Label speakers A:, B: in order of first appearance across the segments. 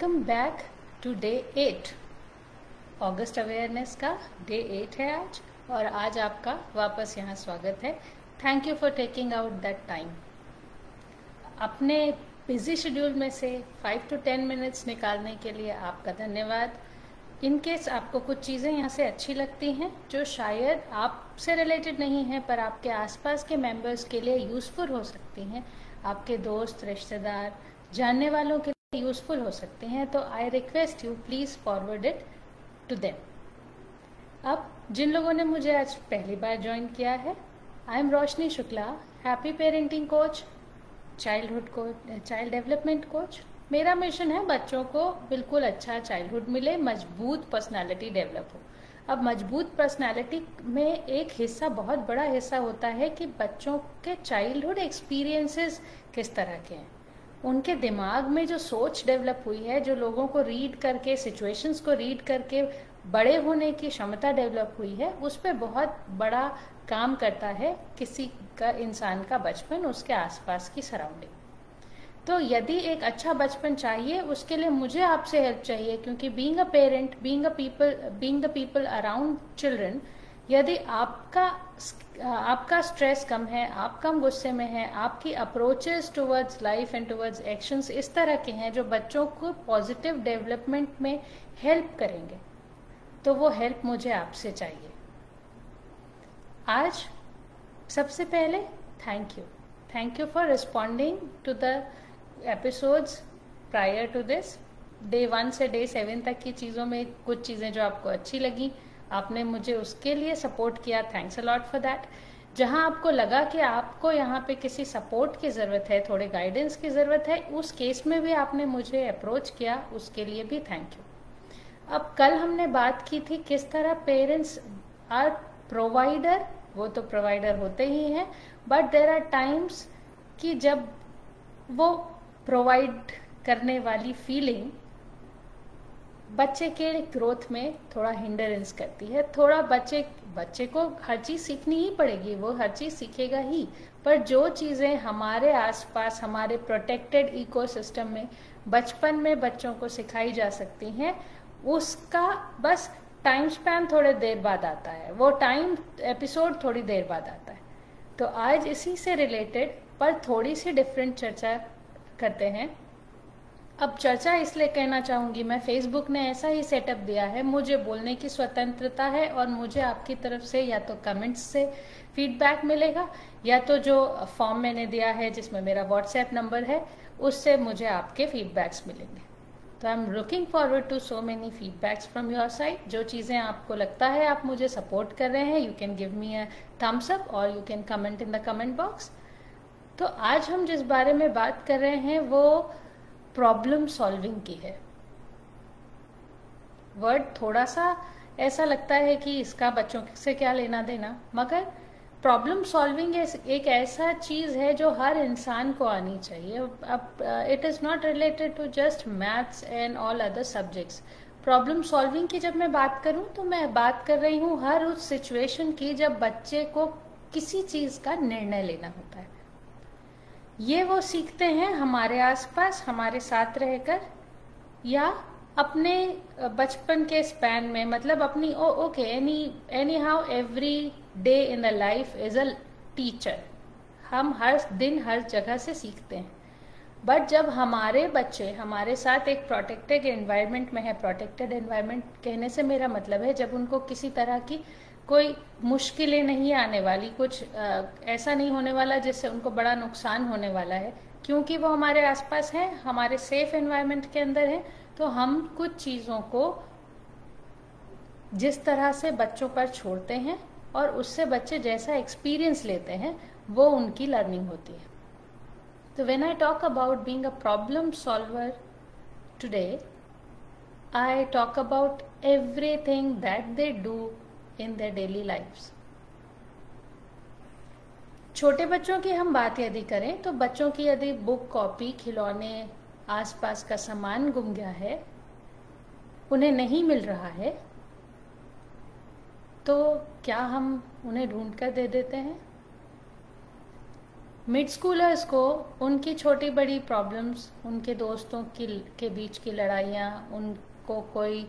A: Welcome back to day eight August awareness का day eight है आज और आज आपका वापस यहाँ स्वागत है। Thank you for taking out that time अपने बिज़ी शेड्यूल में से फाइव टू टेन मिनट्स निकालने के लिए आपका धन्यवाद। इन केस आपको कुछ चीज़ें यहाँ से अच्छी लगती हैं, जो शायद आपसे रिलेटेड नहीं है, पर आपके आसपास के मेंबर्स के लिए यूज़फुल हो सकती हैं, आपके दोस्त, रिश्तेदार, जानने वालों के यूजफुल हो सकते हैं तो I request you please forward it to them अब, जिन लोगों ने मुझे आज पहली बार ज्वाइन किया है I am Roshni Shukla happy parenting coach childhood coach child development coach मेरा मिशन है बच्चों को बिल्कुल अच्छा चाइल्डहुड मिले, मज़बूत पर्सनालिटी डेवलप हो। अब मज़बूत पर्सनालिटी में एक हिस्सा, बहुत बड़ा हिस्सा होता है कि बच्चों के चाइल्डहुड एक्सपीरियंसेस किस तरह के हैं। उनके दिमाग में जो सोच डेवलप हुई है, जो लोगों को रीड करके सिचुएशंस को रीड करके बड़े होने की क्षमता डेवलप हुई है, उस पर बहुत बड़ा काम करता है किसी का, इंसान का बचपन उसके आसपास की सराउंडिंग तो यदि एक अच्छा बचपन चाहिए, उसके लिए मुझे आपसे हेल्प चाहिए, क्योंकि being a parent being a people being the people around children यदि आपका आपका स्ट्रेस कम है आप कम गुस्से में हैं, आपकी approaches towards life and towards actions इस तरह के हैं जो बच्चों को पॉजिटिव डेवलपमेंट में हेल्प करेंगे तो वो हेल्प मुझे आपसे चाहिए। आज सबसे पहले thank you thank you for responding to the episodes prior to this day one से डे सेवन तक की चीज़ों में कुछ चीज़ें जो आपको अच्छी लगी। आपने मुझे उसके लिए सपोर्ट किया. थैंक्स अलॉट फॉर दैट जहाँ आपको लगा कि आपको यहाँ पे किसी सपोर्ट की ज़रूरत है, थोड़े गाइडेंस की ज़रूरत है, उस केस में भी आपने मुझे अप्रोच किया. उसके लिए भी थैंक यू अब कल हमने बात की थी किस तरह पेरेंट्स आर प्रोवाइडर वो तो प्रोवाइडर होते ही हैं बट देर आर टाइम्स कि जब वो प्रोवाइड करने वाली फीलिंग बच्चे के ग्रोथ में थोड़ा हिंडरेंस करती है। थोड़ा बच्चे बच्चे को हर चीज़ सीखनी ही पड़ेगी, वो हर चीज़ सीखेगा ही। पर जो चीज़ें हमारे आसपास, हमारे प्रोटेक्टेड इकोसिस्टम में, बचपन में बच्चों को सिखाई जा सकती हैं, उसका बस टाइम स्पैन थोड़े देर बाद आता है। वो टाइम एपिसोड थोड़ी देर बाद आता है। तो आज इसी से रिलेटेड पर थोड़ी सी डिफरेंट चर्चा करते हैं। अब चर्चा इसलिए कहना चाहूँगी, मैं फेसबुक ने ऐसा ही सेटअप दिया है, मुझे बोलने की स्वतंत्रता है और मुझे आपकी तरफ़ से या तो कमेंट्स से फीडबैक मिलेगा, या तो जो फॉर्म मैंने दिया है, जिसमें मेरा व्हाट्सएप नंबर है, उससे मुझे आपके फीडबैक्स मिलेंगे। तो I am looking forward to so many feedbacks from your side जो चीज़ें आपको लगता है, आप मुझे सपोर्ट कर रहे हैं you can give me a thumbs up और you can comment in the comment box तो आज हम जिस बारे में बात कर रहे हैं, वो प्रॉब्लम सॉल्विंग की है। वर्ड थोड़ा सा ऐसा लगता है कि इसका बच्चों से क्या लेना देना, मगर प्रॉब्लम सॉल्विंग एक ऐसा चीज़ है जो हर इंसान को आनी चाहिए। अब it is not related to just maths and all other subjects problem solving की जब मैं बात करूँ तो मैं बात कर रही हूँ हर उस सिचुएशन की जब बच्चे को किसी चीज़ का निर्णय लेना होता है। ये वो सीखते हैं हमारे आसपास, हमारे साथ रहकर, या अपने बचपन के स्पैन में मतलब अपनी, ओ okay any anyhow every day in the life is a teacher हम हर दिन हर जगह से सीखते हैं। बट जब हमारे बच्चे, हमारे साथ एक प्रोटेक्टेड एनवायरनमेंट में है प्रोटेक्टेड एनवायरनमेंट कहने से मेरा मतलब है जब उनको किसी तरह की कोई मुश्किलें नहीं आने वाली, कुछ ऐसा नहीं होने वाला जिससे उनको बड़ा नुकसान होने वाला है। क्योंकि वो हमारे आसपास हैं, हमारे सेफ़ एनवायरनमेंट के अंदर है तो हम कुछ चीज़ों को जिस तरह से बच्चों पर छोड़ते हैं और उससे बच्चे जैसा एक्सपीरियंस लेते हैं, वो उनकी लर्निंग होती है। तो when I talk about being a problem solver today I talk about everything that they do in their daily lifes छोटे बच्चों की हम बात यदि करें तो बच्चों की यदि बुक कॉपी खिलौने आसपास का सामान गुम गया है, उन्हें नहीं मिल रहा है तो क्या हम उन्हें ढूंढ कर दे देते हैं? मिड स्कूलर्स को उनकी छोटी बड़ी प्रॉब्लम्स उनके दोस्तों की, के बीच की लड़ाइयाँ, उनको कोई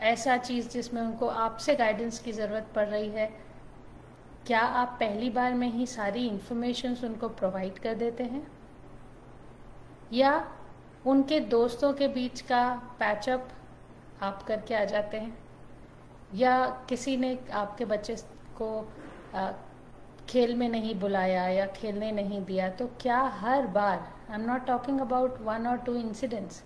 A: ऐसा चीज़ जिसमें उनको आपसे गाइडेंस की ज़रूरत पड़ रही है क्या आप पहली बार में ही सारी इंफॉर्मेशन उनको प्रोवाइड कर देते हैं? या उनके दोस्तों के बीच का पैचअप आप करके आ जाते हैं? या किसी ने आपके बच्चे को आ, खेल में नहीं बुलाया या खेलने नहीं दिया तो क्या हर बार I am not talking about one और टू इंसिडेंट्स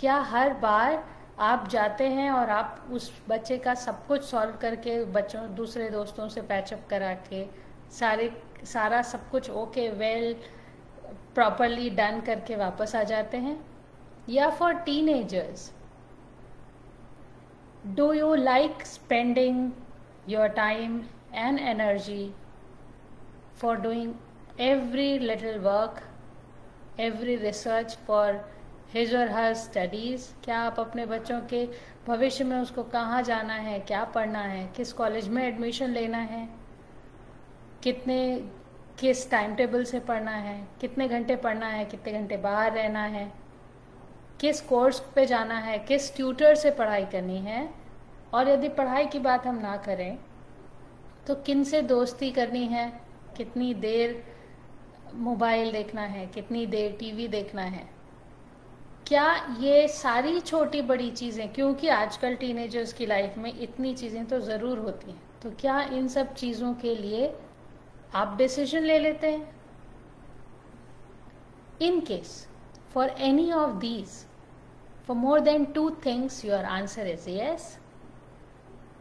A: क्या हर बार आप जाते हैं और आप उस बच्चे का सब कुछ सॉल्व करके बच्चों दूसरे दोस्तों से पैचअप करा के सारे सारा सब कुछ ओके वेल प्रॉपरली डन करके वापस आ जाते हैं। या for teenagers do you like spending your time and energy for doing every little work, every research for his और हर स्टडीज़ क्या आप अपने बच्चों के भविष्य में उसको कहाँ जाना है, क्या पढ़ना है, किस कॉलेज में एडमिशन लेना है, कितने, किस टाइम टेबल से पढ़ना है, कितने घंटे पढ़ना है, कितने घंटे बाहर रहना है, किस कोर्स पे जाना है, किस ट्यूटर से पढ़ाई करनी है, और यदि पढ़ाई की बात हम ना करें तो किन से दोस्ती करनी है, कितनी देर मोबाइल देखना है, कितनी देर टीवी देखना है। क्या ये सारी छोटी बड़ी चीज़ें, क्योंकि आजकल टीनेजर्स की लाइफ में इतनी चीज़ें तो ज़रूर होती हैं तो क्या इन सब चीज़ों के लिए आप डिसीज़न ले लेते हैं? In case for any of these for more than two things your answer is yes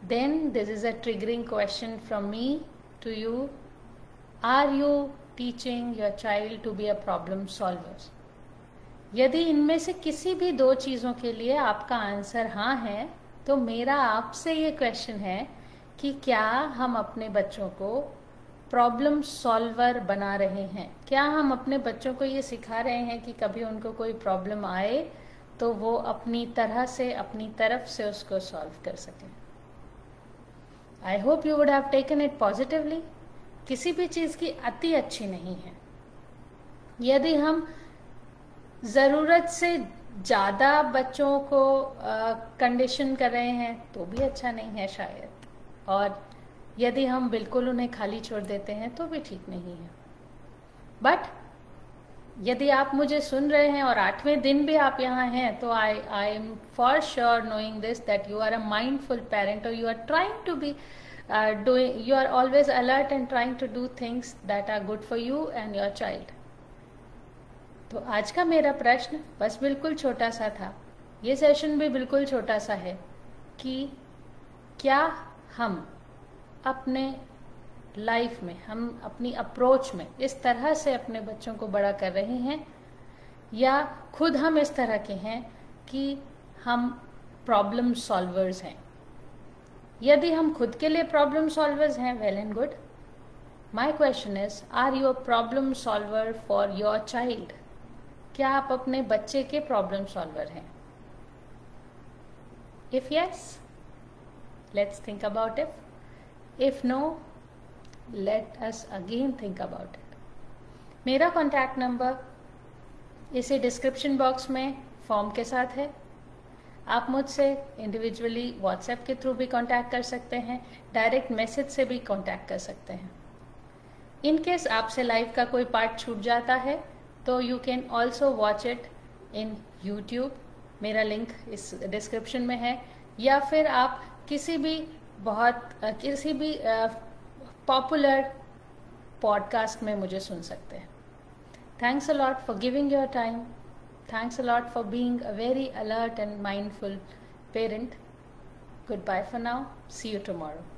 A: then this is a triggering question from me to you are you teaching your child to be a problem solver यदि इनमें से किसी भी दो चीज़ों के लिए आपका आंसर हाँ है तो मेरा आपसे ये क्वेश्चन है कि क्या हम अपने बच्चों को प्रॉब्लम सॉल्वर बना रहे हैं? क्या हम अपने बच्चों को ये सिखा रहे हैं कि कभी उनको कोई प्रॉब्लम आए तो वो अपनी तरह से, अपनी तरफ़ से उसको सॉल्व कर सकें? I hope you would have taken it positively किसी भी चीज़ की अति अच्छी नहीं है। यदि हम ज़रूरत से ज़्यादा बच्चों को कंडीशन कर रहे हैं तो भी अच्छा नहीं है शायद। और यदि हम बिल्कुल उन्हें खाली छोड़ देते हैं तो भी ठीक नहीं है। बट यदि आप मुझे सुन रहे हैं और आठवें दिन भी आप यहाँ हैं तो I I am for sure knowing this that you are a mindful parent और you are trying to be uh, you are always alert and trying to do things that are good for you and your child. तो आज का मेरा प्रश्न बस बिल्कुल छोटा सा था। ये सेशन भी बिल्कुल छोटा सा है कि क्या हम अपने लाइफ में, हम अपनी अप्रोच में इस तरह से अपने बच्चों को बड़ा कर रहे हैं या खुद हम इस तरह के हैं कि हम प्रॉब्लम सॉल्वर्स हैं? यदि हम खुद के लिए प्रॉब्लम सॉल्वर्स हैं well and good my question is are you a problem solver for your child क्या आप अपने बच्चे के प्रॉब्लम सॉल्वर हैं? If yes let's think about if if no let us again think about it मेरा contact number इसे description box में form के साथ है। आप मुझसे इंडिविजुअली व्हाट्सएप के थ्रू भी कांटेक्ट कर सकते हैं डायरेक्ट मैसेज से भी कांटेक्ट कर सकते हैं। इन केस आपसे लाइव का कोई पार्ट छूट जाता है तो you can also watch it in YouTube मेरा लिंक इस डिस्क्रिप्शन में है. या फिर आप किसी भी बहुत किसी भी पॉपुलर पॉडकास्ट में मुझे सुन सकते हैं. Thanks a lot for giving your time thanks a lot for for a very alert and mindful parent goodbye for now. See you tomorrow.